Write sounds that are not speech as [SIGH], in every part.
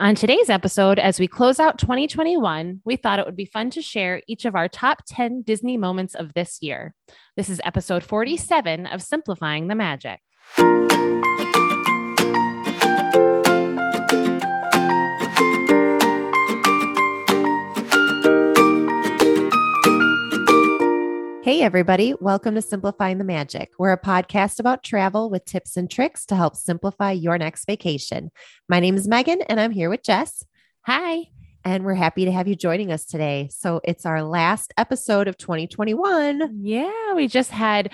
On today's episode, as we close out 2021, we thought it would be fun to share each of our top 10 Disney moments of this year. This is episode 47 of Simplifying the Magic. Hey, everybody. Welcome to Simplifying the Magic. We're a podcast about travel with tips and tricks to help simplify your next vacation. My name is Megan, and I'm here with Jess. Hi. And we're happy to have you joining us today. So it's our last episode of 2021. Yeah, we just had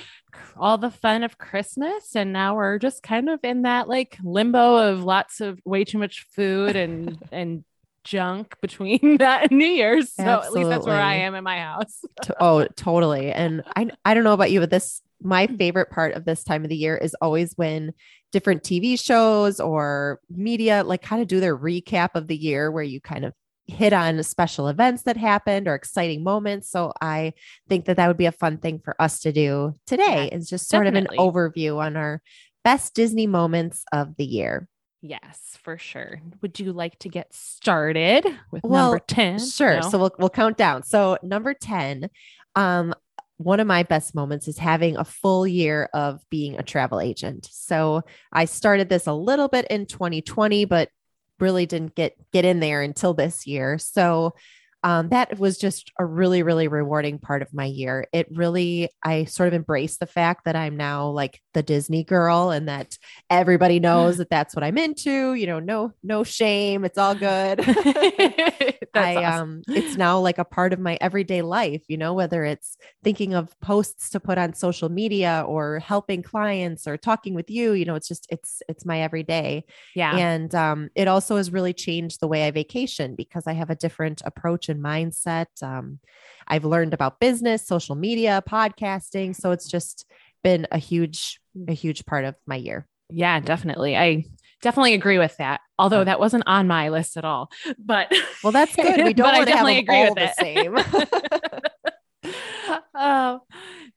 all the fun of Christmas, and now we're just kind of in that like limbo of lots of way too much food and [LAUGHS] and junk between [LAUGHS] that and New Year's. So Absolutely. at least that's where I am in my house. [LAUGHS] oh, totally. And I I don't know about you, but this my mm-hmm. favorite part of this time of the year is always when different TV shows or media like kind of do their recap of the year where you kind of hit on special events that happened or exciting moments. So I think that that would be a fun thing for us to do today yeah, is just sort definitely. of an overview on our best Disney moments of the year. Yes, for sure. Would you like to get started with well, number 10? Sure. No? So we'll we'll count down. So number 10, um, one of my best moments is having a full year of being a travel agent. So I started this a little bit in 2020, but really didn't get get in there until this year. So um, that was just a really, really rewarding part of my year. It really, I sort of embraced the fact that I'm now like the Disney girl and that everybody knows [LAUGHS] that that's what I'm into. You know, no, no shame. It's all good. [LAUGHS] [LAUGHS] I, awesome. um, it's now like a part of my everyday life, you know, whether it's thinking of posts to put on social media or helping clients or talking with you, you know, it's just, it's, it's my everyday. Yeah. And, um, it also has really changed the way I vacation because I have a different approach and mindset. Um, I've learned about business, social media, podcasting. So it's just been a huge, a huge part of my year. Yeah, definitely. I definitely agree with that. Although that wasn't on my list at all. But well, that's [LAUGHS] good. We don't want to have agree all the same. [LAUGHS] uh,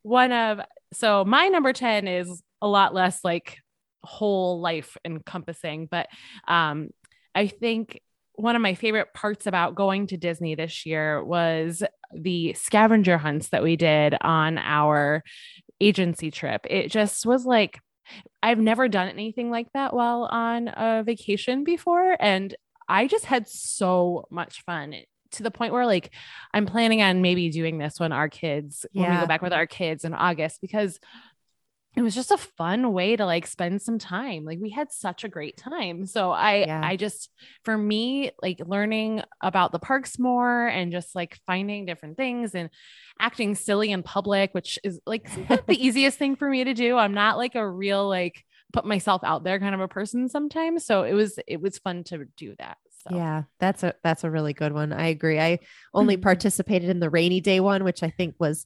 one of so my number 10 is a lot less like whole life encompassing, but um, I think one of my favorite parts about going to Disney this year was the scavenger hunts that we did on our agency trip. It just was like, I've never done anything like that while on a vacation before. And I just had so much fun to the point where like I'm planning on maybe doing this when our kids, yeah. when we go back with our kids in August, because it was just a fun way to like spend some time like we had such a great time. So i yeah. i just for me like learning about the parks more and just like finding different things and acting silly in public which is like the easiest thing for me to do. I'm not like a real like put myself out there kind of a person sometimes. So it was it was fun to do that so. Yeah, that's a that's a really good one. I agree. I only [LAUGHS] participated in the rainy day one, which I think was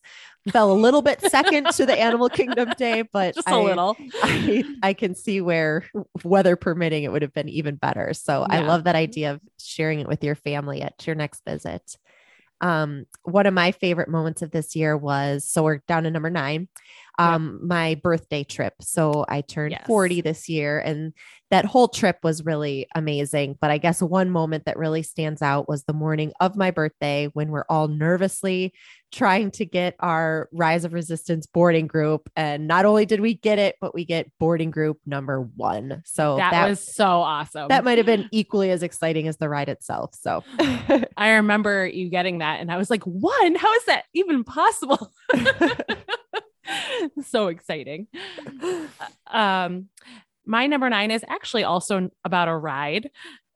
fell a little bit second to the Animal Kingdom day, but just a I, little. I, I can see where weather permitting it would have been even better. So yeah. I love that idea of sharing it with your family at your next visit. Um, one of my favorite moments of this year was so we're down to number nine um yeah. my birthday trip. So i turned yes. 40 this year and that whole trip was really amazing. But i guess one moment that really stands out was the morning of my birthday when we're all nervously trying to get our rise of resistance boarding group. And not only did we get it but we get boarding group number 1 so that, that was so awesome. that might have been [LAUGHS] equally as exciting as the ride itself. So [SIGHS] i remember you getting that and i was like one how is that even possible [LAUGHS] [LAUGHS] [LAUGHS] so exciting. Um, my number nine is actually also about a ride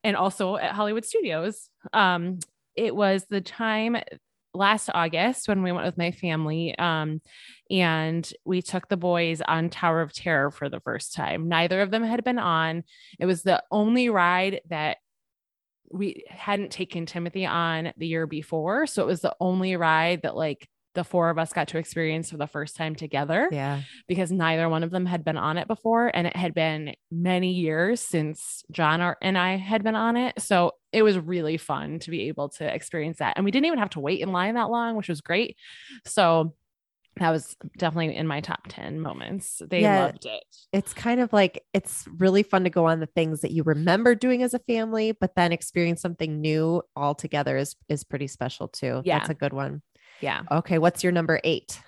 and also at Hollywood Studios. Um, it was the time last August when we went with my family. Um, and we took the boys on Tower of Terror for the first time. Neither of them had been on. It was the only ride that we hadn't taken Timothy on the year before. So it was the only ride that like the four of us got to experience for the first time together. Yeah. Because neither one of them had been on it before. And it had been many years since John and I had been on it. So it was really fun to be able to experience that. And we didn't even have to wait in line that long, which was great. So that was definitely in my top 10 moments. They Yeah. loved it. It's kind of like it's really fun to go on the things that you remember doing as a family, but then experience something new all together is is pretty special too. Yeah. That's a good one. Yeah. Okay, what's your number eight?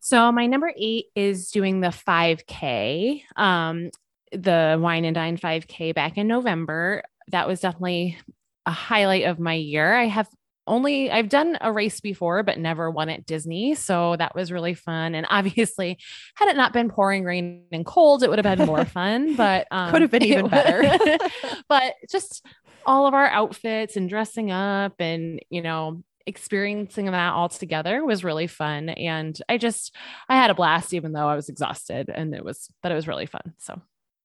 So my number eight is doing the 5K, um, the Wine and Dine 5K back in November. That was definitely a highlight of my year. I have only I've done a race before, but never won at Disney, so that was really fun. And obviously, had it not been pouring rain and cold, it would have been more [LAUGHS] fun. But um, Could have been even [LAUGHS] better. [LAUGHS] but just all of our outfits and dressing up and you know experiencing that all together was really fun and i just i had a blast even though i was exhausted and it was but it was really fun so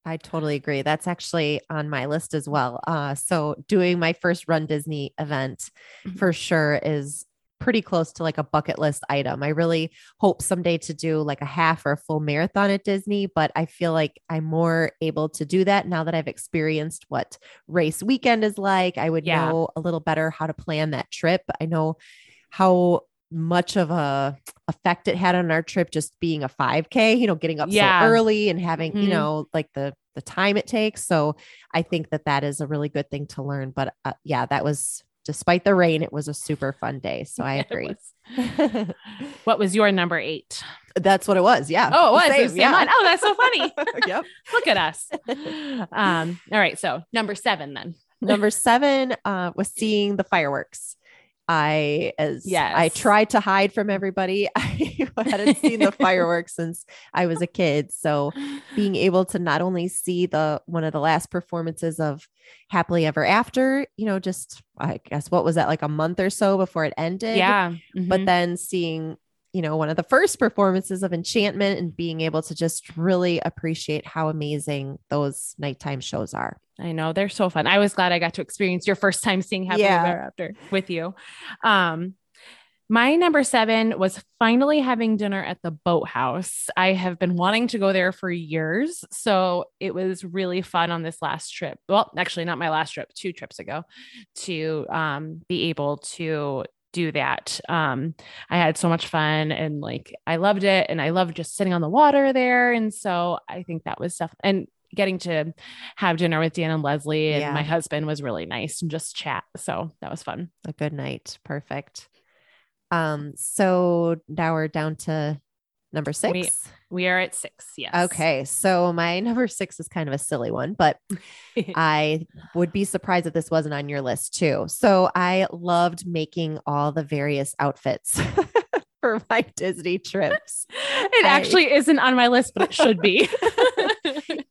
I totally agree. That's actually on my list as well. Uh, so doing my first Run Disney event Mhm. for sure is pretty close to like a bucket list item. I really hope someday to do like a half or a full marathon at Disney, but I feel like I'm more able to do that now that I've experienced what race weekend is like. I would Yeah. know a little better how to plan that trip. I know how much of a effect it had on our trip just being a 5k you know getting up Yeah. so early and having you Mhm. know like the the time it takes so i think that that is a really good thing to learn but uh, yeah that was despite the rain it was a super fun day so i [LAUGHS] agree [LAUGHS] what was your number eight? that's what it was yeah Oh, it was. Same, It was the same one. Oh, that's so funny. [LAUGHS] yep Look at us. Um, all right. So number seven then. number seven uh, was seeing the fireworks. I as Yes. I tried to hide from everybody. [LAUGHS] I hadn't seen the [LAUGHS] fireworks since I was a kid. So being able to not only see the one of the last performances of Happily Ever After, you know, just I guess what was that like a month or so before it ended? Yeah. But Mhm. then seeing, you know, one of the first performances of Enchantment and being able to just really appreciate how amazing those nighttime shows are. I know they're so fun. I was glad I got to experience your first time seeing Happy Yeah. Ever After with you. Um, my number seven was finally having dinner at the boathouse. I have been wanting to go there for years. So it was really fun on this last trip. Well, actually, not my last trip, two trips ago, to um, be able to do that. Um, I had so much fun and like I loved it. And I loved just sitting on the water there. And so I think that was stuff and getting to have dinner with Dan and Leslie and Yeah. my husband was really nice and just chat. So that was fun. a good night. Perfect. Um, so now we're down to number six. We- We are at six. Yes. Okay, so my [LAUGHS] number six is kind of a silly one, but [LAUGHS] I would be surprised if this wasn't on your list too. So I loved making all the various outfits [LAUGHS] for my Disney trips. it I- actually isn't on my list, but it should be.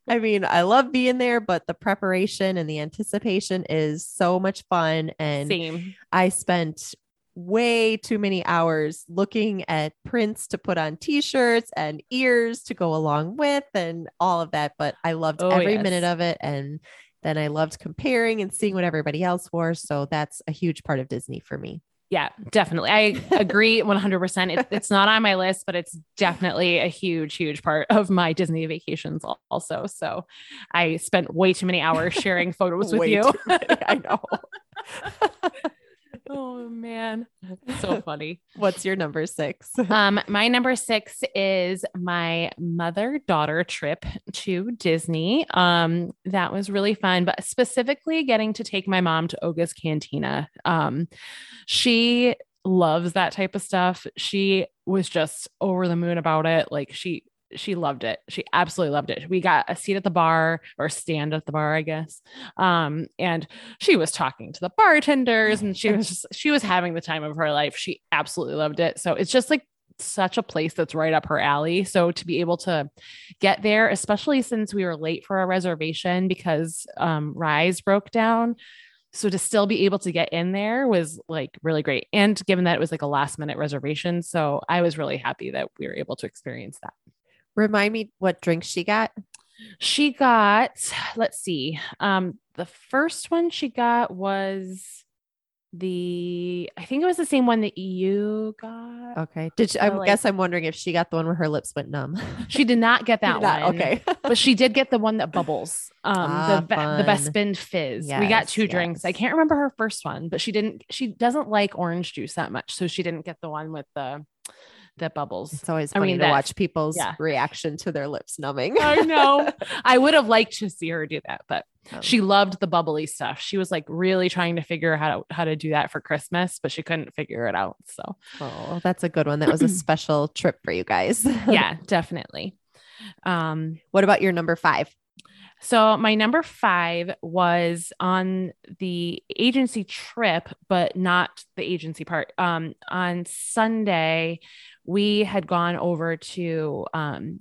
I mean, I love being there, but the preparation and the anticipation is so much fun. And Same. I spent way too many hours looking at prints to put on t-shirts and ears to go along with and all of that but i loved Oh, every yes. minute of it and then i loved comparing and seeing what everybody else wore so that's a huge part of disney for me Yeah, definitely. I agree 100%. It, it's not on my list, but it's definitely a huge, huge part of my Disney vacations also. So I spent way too many hours sharing photos with you. i [LAUGHS] know [LAUGHS] oh, man. [LAUGHS] So funny. what's your number six [LAUGHS] Um, my number six is my mother daughter trip to Disney. Um, that was really fun, but specifically getting to take my mom to Oga's Cantina. Um, she loves that type of stuff. She was just over the moon about it. Like she she loved it. She absolutely loved it. We got a seat at the bar or stand at the bar, I guess. Um, and she was talking to the bartenders and she was just, she was having the time of her life. She absolutely loved it. So it's just like such a place that's right up her alley. So to be able to get there, especially since we were late for our reservation because um, Rise broke down. So to still be able to get in there was like really great. And given that it was like a last minute reservation. So I was really happy that we were able to experience that. Remind me what drinks she got She got, let's see, um, the first one she got was the, I think it was the same one that you got. okay did she, i like- guess i'm wondering if she got the one where her lips went numb [LAUGHS] She did not get that not? one. okay [LAUGHS] but she did get the one that bubbles. Um, Ah, the the Bespin Fizz. we got Yes, two drinks. I can't remember her first one, but she didn't. She doesn't like orange juice that much, so she didn't get the one with the the bubbles. It's always I mean, to watch people's yeah. reaction to their lips numbing. I know. [LAUGHS] I would have liked to see her do that, but Um, she loved the bubbly stuff. She was like really trying to figure out how to, how to do that for Christmas, but she couldn't figure it out. So, Oh, that's a good one. That was a [CLEARS THROAT] special trip for you guys. [LAUGHS] yeah, definitely. Um, what about your number five? So my number five was on the agency trip, but not the agency part. Um, on Sunday, we had gone over to um,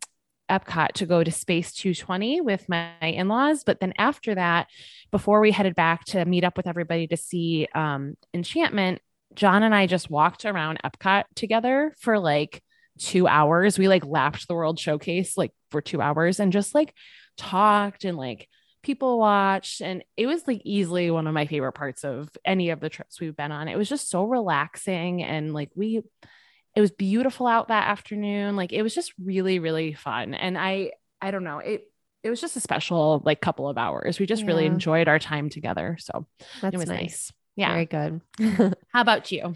Epcot to go to Space 220 with my in-laws. But then after that, before we headed back to meet up with everybody to see um, Enchantment, John and I just walked around Epcot together for like two hours. We like lapped the World Showcase like for two hours and just like talked and like people watched and it was like easily one of my favorite parts of any of the trips we've been on it was just so relaxing and like we it was beautiful out that afternoon like it was just really really fun and i i don't know it it was just a special like couple of hours we just really enjoyed our time together so That's it was nice. nice yeah Very good. [LAUGHS] how about you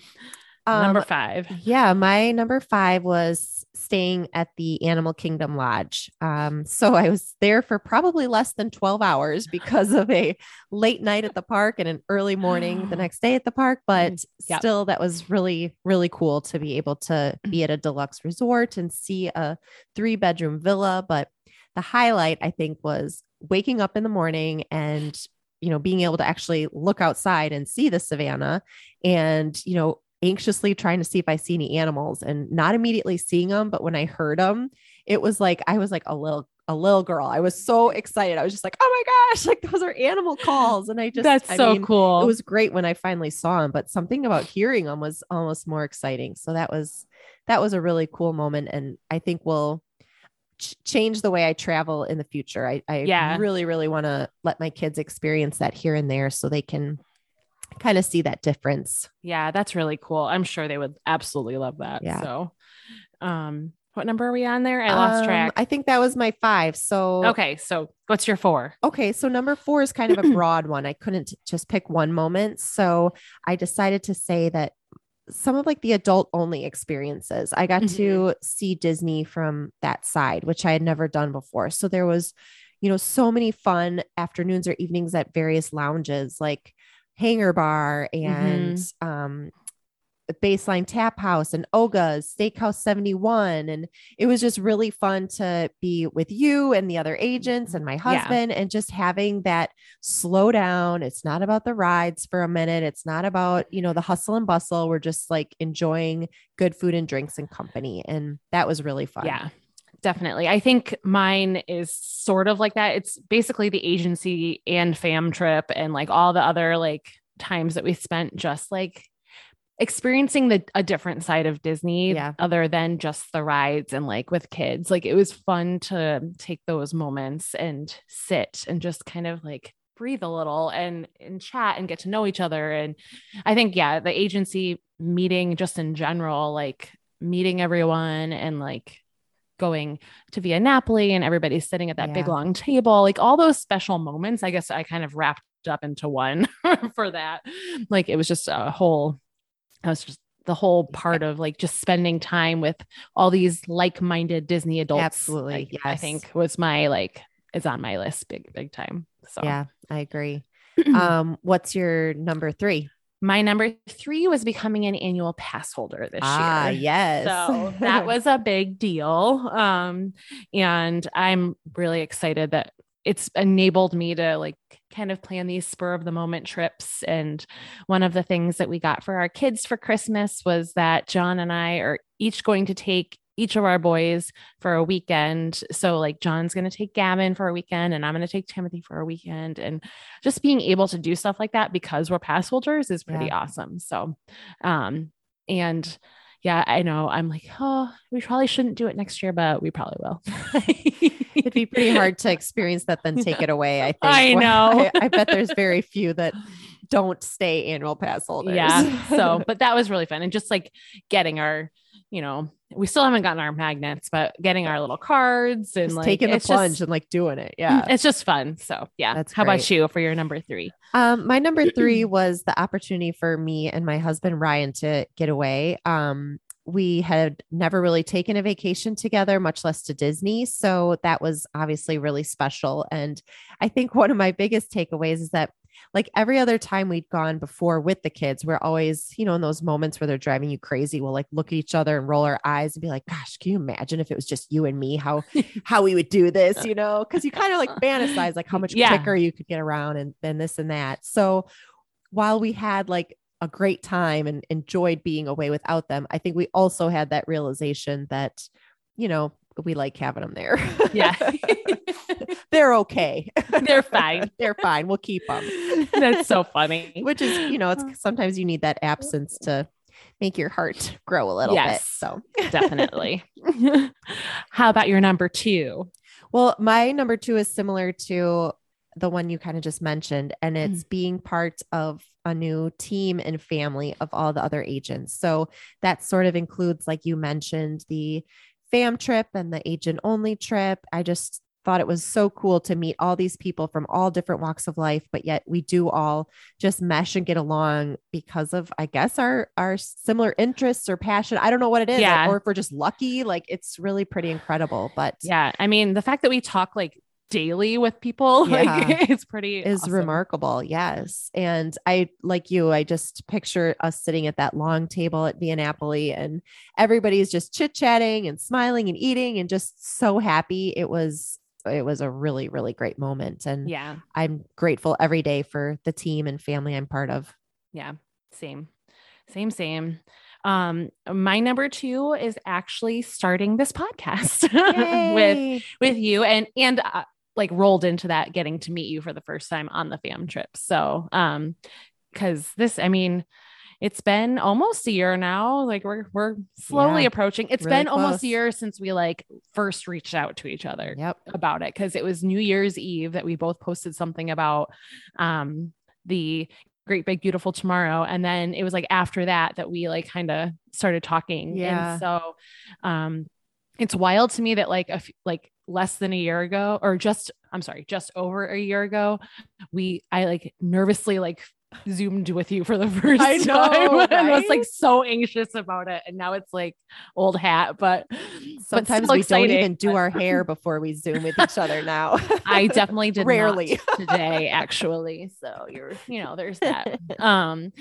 Um, number five Yeah, my number five was staying at the Animal Kingdom Lodge. Um, so I was there for probably less than 12 hours because of a late night at the park and an early morning the [GASPS] next day at the park. But Yep. still, that was really, really cool to be able to [CLEARS THROAT] be at a deluxe resort and see a three bedroom villa. But the highlight, I think, was waking up in the morning and you know being able to actually look outside and see the savannah and you know anxiously trying to see if I see any animals and not immediately seeing them. But when I heard them, it was like I was like a little a little girl. I was so excited. I was just like, oh my gosh, [LAUGHS] like those are animal calls. And I just that's I so mean, cool It was great when I finally saw them, but something about hearing them was almost more exciting. So that was that was a really cool moment, and I think we'll ch- change the way I travel in the future. I, I Yeah. really, really want to let my kids experience that here and there so they can kind of see that difference. Yeah, that's really cool. I'm sure they would absolutely love that. Yeah. So, um, what number are we on there? I lost Um, track. I think that was my five. So Okay, so what's your four? Okay, so number four is kind of a [CLEARS THROAT] broad one. I couldn't just pick one moment. So I decided to say that some of like the adult only experiences, I got to see Disney from that side, which I had never done before. So there was, you know, so many fun afternoons or evenings at various lounges like Hangar Bar and um Baseline Tap House and Oga's Steakhouse 71. And it was just really fun to be with you and the other agents and my Yeah. husband and just having that slow down. It's not about the rides for a minute. It's not about, you know, the hustle and bustle. We're just like enjoying good food and drinks and company. And that was really fun. Yeah, definitely. I think mine is sort of like that. It's basically the agency and fam trip and like all the other like times that we spent just like experiencing the a different side of Disney Yeah. other than just the rides and like with kids. Like it was fun to take those moments and sit and just kind of like breathe a little and and chat and get to know each other and I think yeah, the agency meeting just in general like meeting everyone and like going to Via Napoli and everybody's sitting at that big long [LAUGHS] table, like all those special moments. I guess I kind of wrapped up into one [LAUGHS] for that. Like it was just a whole, I was just the whole part of like just spending time with all these like-minded Disney adults. Absolutely, I, I think was my like is on my list big big time. So Yeah, I agree. [CLEARS THROAT] um, what's your number three? My number three was becoming an annual pass holder this Ah, year. yes. So [LAUGHS] that was a big deal. Um, and I'm really excited that it's enabled me to like kind of plan these spur of the moment trips. And one of the things that we got for our kids for Christmas was that John and I are each going to take each of our boys for a weekend. So like John's going to take Gavin for a weekend and I'm going to take Timothy for a weekend and just being able to do stuff like that because we're pass holders is pretty Yeah. awesome. So um and yeah, I know I'm like, oh, we probably shouldn't do it next year, but we probably will. [LAUGHS] It'd be pretty hard to experience that, then take it [LAUGHS] away. I think. I [LAUGHS] know. I, I bet there's very few that don't stay annual pass holders. Yeah. So, but that was really fun. And just like getting our, you know, we still haven't gotten our magnets, but getting our little cards and Just like taking the plunge just- and like doing it. Yeah. It's just fun. So yeah. That's How about you for your number three? Um, my number three [CLEARS THROAT] was the opportunity for me and my husband Ryan to get away. Um, we had never really taken a vacation together, much less to Disney. So that was obviously really special. And I think one of my biggest takeaways is that like every other time we'd gone before with the kids, we're always, you know, in those moments where they're driving you crazy, we'll like look at each other and roll our eyes and be like, gosh, can you imagine if it was just you and me, how [LAUGHS] how we would do this, you know? Cause you kind of like fantasize like how much Yeah. quicker you could get around and, then this and that. So while we had like a great time and enjoyed being away without them, I think we also had that realization that, you know, we like having them there. Yeah. [LAUGHS] They're okay. They're fine. [LAUGHS] They're fine. We'll keep them. That's so [LAUGHS] funny. Which is, you know, it's uh. sometimes you need that absence to make your heart grow a little Yes. bit. So, Definitely. How about your number two? well, my number two is similar to the one you kind of just mentioned, and it's mm-hmm. being part of a new team and family of all the other agents. So that sort of includes, like you mentioned, the fam trip and the agent only trip. I just thought it was so cool to meet all these people from all different walks of life, but yet we do all just mesh and get along because of, I guess, our our similar interests or passion. I don't know what it is, Yeah. or if we're just lucky. Like it's really pretty incredible. But Yeah. I mean, the fact that we talk like daily with people, [LAUGHS] Yeah. like it's pretty is awesome. remarkable. Yes. And I, like you, I just picture us sitting at that long table at Via Napoli and everybody's just chit chatting and smiling and eating and just so happy. It was, it was a really, really great moment. And Yeah. I'm grateful every day for the team and family I'm part of. Yeah. Same. Same, same. Um, my number two is actually starting this podcast [LAUGHS] with with you and and uh, like rolled into that getting to meet you for the first time on the fam trip. So, um cuz this I mean it's been almost a year now. Like we're we're slowly Yeah, approaching. It's really been almost a year since we like first reached out to each other Yep. about it because it was New Year's Eve that we both posted something about um the great big beautiful tomorrow and then it was like after that that we like kind of started talking Yeah. and so um it's wild to me that like a f- like less than a year ago or just I'm sorry just over a year ago we I like nervously like zoomed with you for the [LAUGHS] first I know, time [LAUGHS] and was like so anxious about it and now it's like old hat but but Sometimes still we exciting. don't even do our hair [LAUGHS] before we zoom with each other now. I definitely did Rarely. today, actually. So you're, you know, there's that. Um,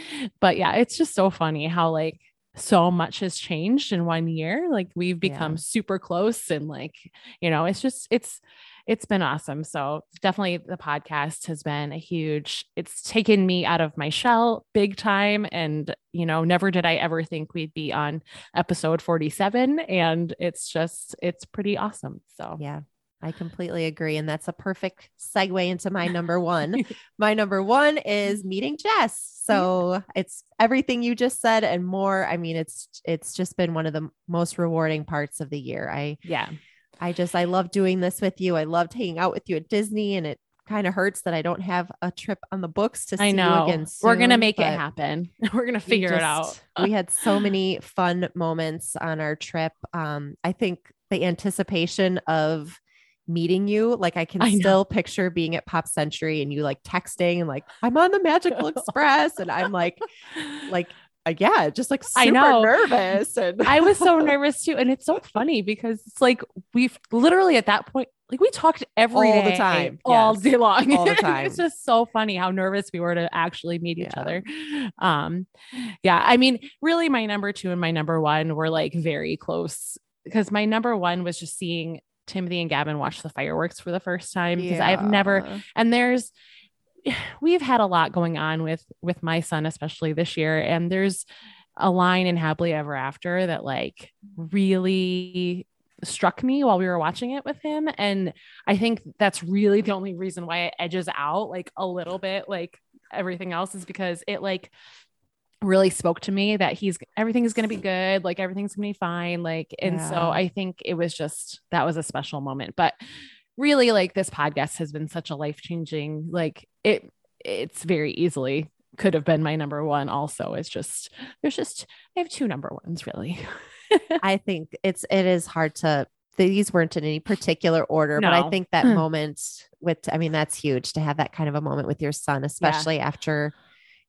but yeah, it's just so funny how like so much has changed in one year. Like we've become Yeah. super close and like, you know, it's just it's it's been awesome. So definitely the podcast has been a huge, it's taken me out of my shell big time. And, you know, never did I ever think we'd be on episode 47. And it's just, it's pretty awesome. So Yeah, I completely agree. And that's a perfect segue into my number one. [LAUGHS] my number one is meeting Jess. So it's everything you just said and more. I mean, it's it's just been one of the most rewarding parts of the year. I yeah. I just I love doing this with you. I loved hanging out with you at Disney and it kind of hurts that I don't have a trip on the books to see I know. you again. We're gonna make it happen. [LAUGHS] We're gonna figure it out. we [LAUGHS] had so many fun moments on our trip. Um, I think the anticipation of meeting you, like I can I still picture being at Pop Century and you like texting and like, I'm on the Magical [LAUGHS] Express. And I'm like, like, uh, yeah, just like super I know. nervous. And I was so [LAUGHS] nervous too. And it's so funny because it's like we've literally at that point, like we talked every All the time. all Yes. day long. All the [LAUGHS] time. it's just so funny how nervous we were to actually meet each other. Um, yeah, I mean, really, my number two and my number one were like very close because my number one was just seeing Timothy and Gavin watch the fireworks for the first time because I've never and there's [SIGHS] we've had a lot going on with with my son especially this year and there's a line in happily ever after that like really struck me while we were watching it with him and i think that's really the only reason why it edges out like a little bit like everything else is because it like really spoke to me that he's everything is going to be [LAUGHS] good like everything's going to be fine like and so i think it was just that was a special moment but really like this podcast has been such a life changing like it it's very easily could have been my number one also it's just there's just i have two number ones really. [LAUGHS] I think it's it is hard to these weren't in any particular order, but I think that [LAUGHS] moment with I mean that's huge to have that kind of a moment with your son, especially after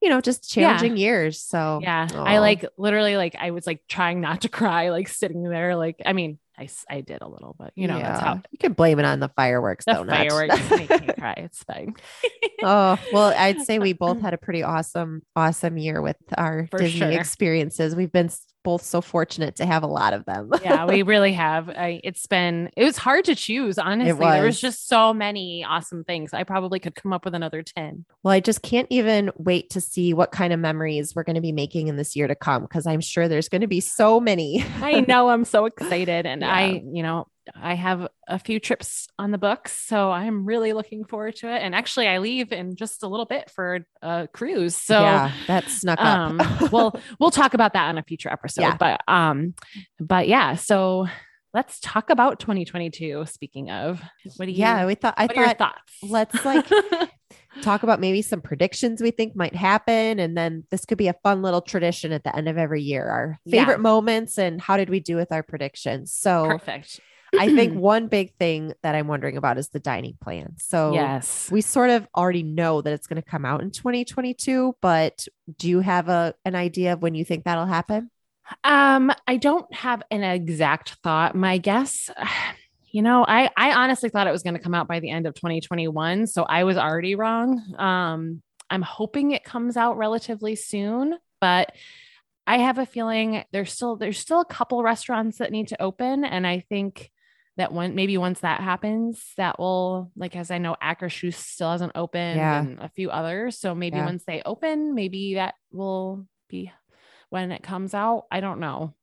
you know, just challenging yeah. years. So yeah, Aww. I like literally like I was like trying not to [LAUGHS] cry, like sitting there, like I mean, I, I did a little, but you know, yeah. that's how you can blame it on the fireworks. The though, fireworks [LAUGHS] make me cry. It's fine. [LAUGHS] oh, well, I'd say we both had a pretty awesome, awesome year with our For Disney sure. experiences. We've been both so fortunate to have a lot of them. yeah, we [LAUGHS] really have. I, it's been, it was hard to choose, honestly. Was. There was just so many awesome things. I probably could come up with another 10. Well, I just can't even wait to see what kind of memories we're going to be making in this year to come because I'm sure there's going to be so many. I know. I'm so [LAUGHS] excited. And yeah. I, you know, I have a few trips on the books, so I'm really looking forward to it. And actually, I leave in just a little bit for a cruise. So yeah, that snuck um, up. well, [LAUGHS] we'll talk about that on a future episode. Yeah. But um, but yeah, so let's talk about 2022. Speaking of, what do you? Yeah, we thought. I thought. thoughts? Let's [LAUGHS] like talk about maybe some predictions we think might happen, and then this could be a fun little tradition at the end of every year. Our favorite yeah. moments and how did we do with our predictions? So perfect. I think [CLEARS THROAT] one big thing that I'm wondering about is the dining plan. So, yes, we sort of already know that it's going to come out in 2022, but do you have a an idea of when you think that'll happen? Um, I don't have an exact thought. My guess, [SIGHS] you know, I I honestly thought it was going to come out by the end of 2021, so I was already wrong. Um, I'm hoping it comes out relatively soon, but I have a feeling there's still there's still a couple restaurants that need to open and I think that one maybe once that happens that will like as i know Akershus still hasn't opened yeah. and a few others so maybe yeah. once they open maybe that will be when it comes out i don't know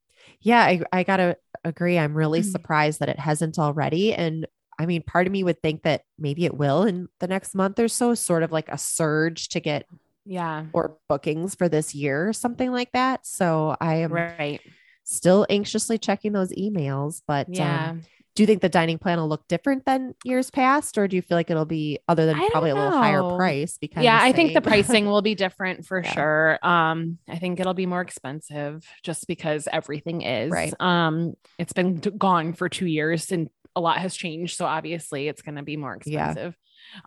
yeah i, I gotta agree i'm really mm-hmm. surprised that it hasn't already and i mean part of me would think that maybe it will in the next month or so sort of like a surge to get yeah or bookings for this year or something like that so i am right still anxiously checking those emails but yeah um, do you think the dining plan will look different than years past or do you feel like it'll be other than probably a little higher price because yeah i think the pricing will be different for [LAUGHS] yeah. sure um i think it'll be more expensive just because everything is right um it's been gone for two years and a lot has changed so obviously it's going to be more expensive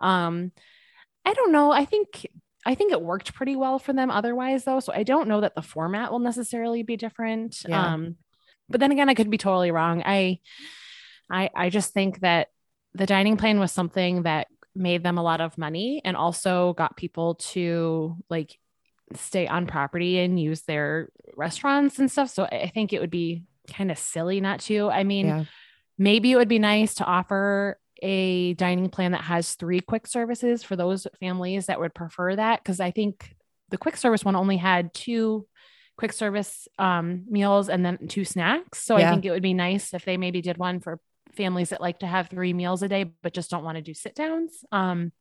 yeah. um i don't know i think I think it worked pretty well for them otherwise though. So I don't know that the format will necessarily be different. Yeah. Um, but then again, I could be totally wrong. I I, I just think that the dining plan was something that made them a lot of money and also got people to like stay on property and use their restaurants and stuff. So I think it would be kind of silly not to. I mean, yeah. maybe it would be nice to offer a dining plan that has three quick services for those families that would prefer that. Cause I think the quick service one only had two quick service um, meals and then two snacks. So yeah. I think it would be nice if they maybe did one for families that like to have three meals a day but just don't want to do sit downs. Um,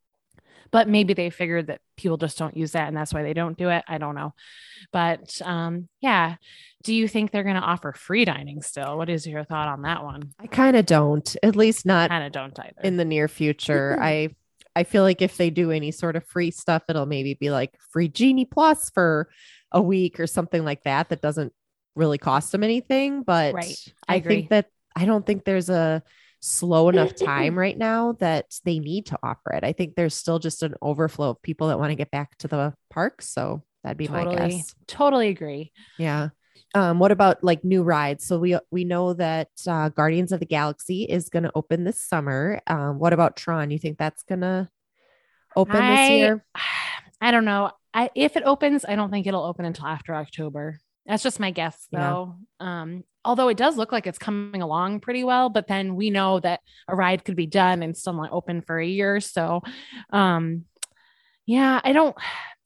but maybe they figured that people just don't use that and that's why they don't do it. I don't know. But um, yeah. Do you think they're going to offer free dining still? What is your thought on that one? I kind of don't, at least not kind of don't either in the near future. [LAUGHS] I I feel like if they do any sort of free stuff, it'll maybe be like free Genie Plus for a week or something like that. That doesn't really cost them anything. But right. I, I think that I don't think there's a slow enough [LAUGHS] time right now that they need to offer it. I think there's still just an overflow of people that want to get back to the park. So that'd be totally, my guess. Totally agree. Yeah. Um, what about like new rides? So we we know that uh, Guardians of the Galaxy is going to open this summer. Um, what about Tron? You think that's going to open I, this year? [SIGHS] I don't know. I, if it opens, I don't think it'll open until after October. That's just my guess, though. Yeah. Um, although it does look like it's coming along pretty well, but then we know that a ride could be done and still not open for a year. So, um, yeah, I don't.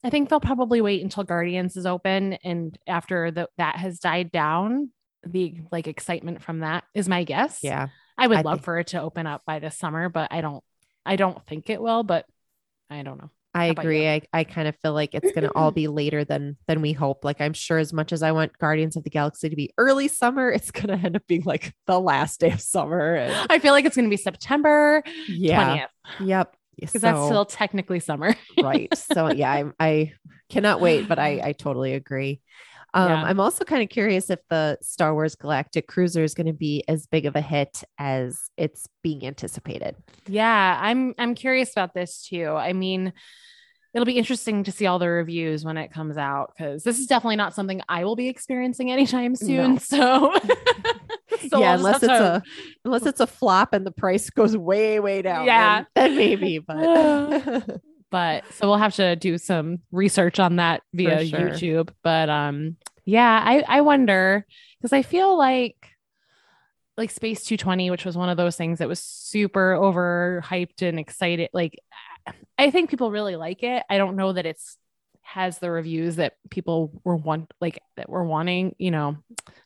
I think they'll probably wait until Guardians is open, and after the, that has died down, the like excitement from that is my guess. Yeah, I would I love for it to open up by this summer, but I don't. I don't think it will, but I don't know. I agree. I, I kind of feel like it's going to all be later than than we hope. Like I'm sure as much as I want Guardians of the Galaxy to be early summer, it's going to end up being like the last day of summer. And... I feel like it's going to be September yeah. 20th. Yep. Because so, that's still technically summer. right. So yeah, I, I cannot wait, but I, [LAUGHS] I totally agree. Um, yeah. I'm also kind of curious if the Star Wars Galactic Cruiser is going to be as big of a hit as it's being anticipated. Yeah, I'm I'm curious about this too. I mean, it'll be interesting to see all the reviews when it comes out because this is definitely not something I will be experiencing anytime soon. No. [LAUGHS] So, [LAUGHS] so yeah, unless it's have a unless it's a flop and the price goes way way down. Yeah. then, then maybe. But [SIGHS] [LAUGHS] but so we'll have to do some research on that via sure. YouTube. But um, yeah, I I wonder because I feel like like Space 220, which was one of those things that was super overhyped and excited. Like, I think people really like it. I don't know that it's has the reviews that people were want like that were wanting. You know,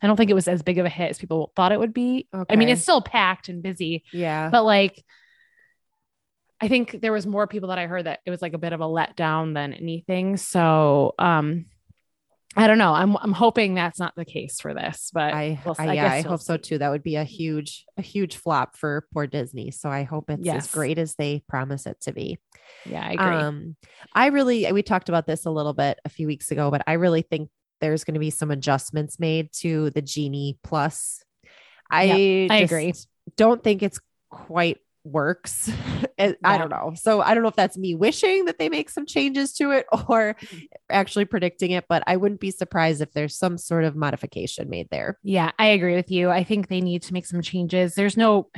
I don't think it was as big of a hit as people thought it would be. I mean, it's still packed and busy, yeah, but like I think there was more people that I heard that it was like a bit of a letdown than anything. So um I don't know. I'm I'm hoping that's not the case for this, but I, we'll- I, yeah, guess I hope so too. That would be a huge a huge flop for poor Disney. So I hope it's Yes. as great as they promise it to be. Yeah, I agree. Um, I really we talked about this a little bit a few weeks ago, but I really think there's going to be some adjustments made to the Genie Plus. I I just agree. Don't think it's quite works. [LAUGHS] I don't know. So I don't know if that's me wishing that they make some changes to it [LAUGHS] or actually predicting it, but I wouldn't be surprised if there's some sort of modification made there. yeah, I agree with you. I think they need to make some changes. There's no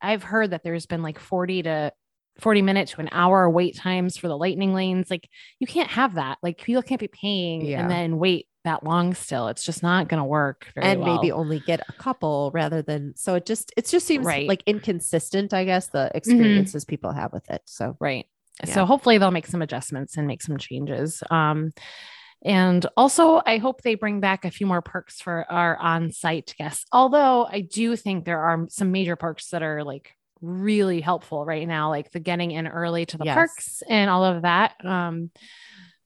I've heard that there's been like 40 to 40 minute to an hour wait times for the lightning lanes. Like you can't have that. Like people can't be paying Yeah. and then wait that long still. It's just not going to work very and well. maybe only get a couple rather than so it just it just seems Right. like inconsistent i guess the experiences people have with it so Right. Yeah. So hopefully they'll make some adjustments and make some changes. Um, and also, I hope they bring back a few more perks for our on site guests. Although I do think there are some major perks that are like really helpful right now, like the getting in early to the Yes. parks and all of that. Um,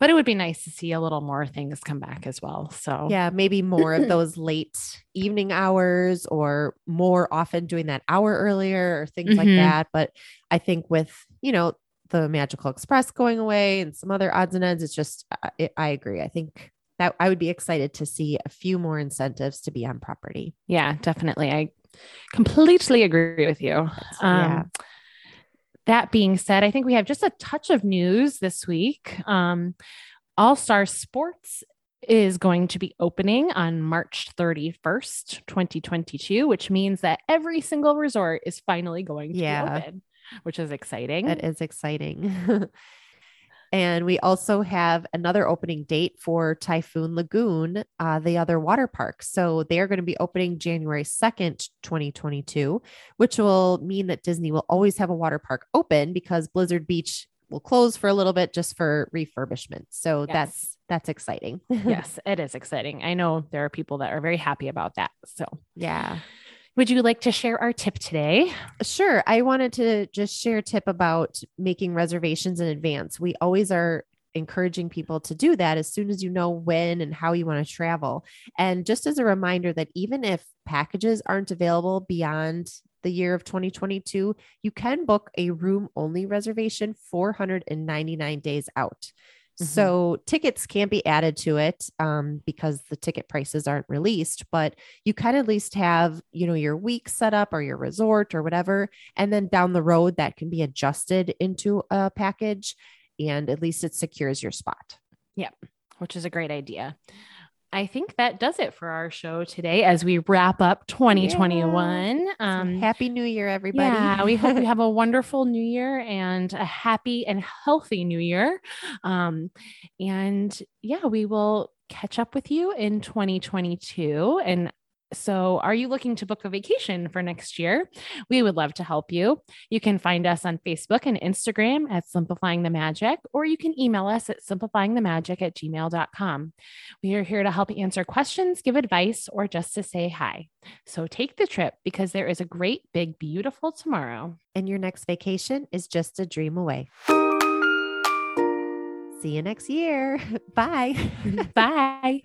but it would be nice to see a little more things come back as well. So, yeah maybe more of those late evening hours or more often doing that hour earlier or things like Mhm. that but i think with you know the magical express going away and some other odds and ends it's just i, I agree i think that i would be excited to see a few more incentives to be on property yeah, definitely. I completely agree with you. Yeah. That being said, I think we have just a touch of news this week. Um, All Star Sports is going to be opening on March 31st, 2022, which means that every single resort is finally going to Yeah. be open, which is exciting. That is exciting. [LAUGHS] and we also have another opening date for Typhoon Lagoon, uh, the other water park. So they are going to be opening January 2nd, 2022, which will mean that Disney will always have a water park open because Blizzard Beach will close for a little bit just for refurbishment. So Yes. that's that's exciting. [LAUGHS] yes, it is exciting. I know there are people that are very happy about that. So, yeah. Would you like to share our tip today? Sure. I wanted to just share a tip about making reservations in advance. We always are encouraging people to do that as soon as you know when and how you want to travel. And just as a reminder that even if packages aren't available beyond the year of 2022, you can book a room only reservation 499 days out. Mhm. So tickets can't be added to it um, because the ticket prices aren't released, but you can at least have, you know, your week set up or your resort or whatever. And then down the road, that can be adjusted into a package and at least it secures your spot. Yep, which is a great idea. I think that does it for our show today as we wrap up 2021. So Um, happy New Year, everybody. yeah, we hope you have a [LAUGHS] wonderful new year and a happy and healthy new year. Um, and yeah, we will catch up with you in 2022. And so, are you looking to book a vacation for next year? We would love to help you. You can find us on Facebook and Instagram at Simplifying the Magic, or you can email us at simplifyingthemagic at gmail.com. We are here to help answer questions, give advice, or just to say hi. So take the trip because there is a great, big, beautiful tomorrow. and your next vacation is just a dream away. See you next year. [LAUGHS] Bye. [LAUGHS] Bye.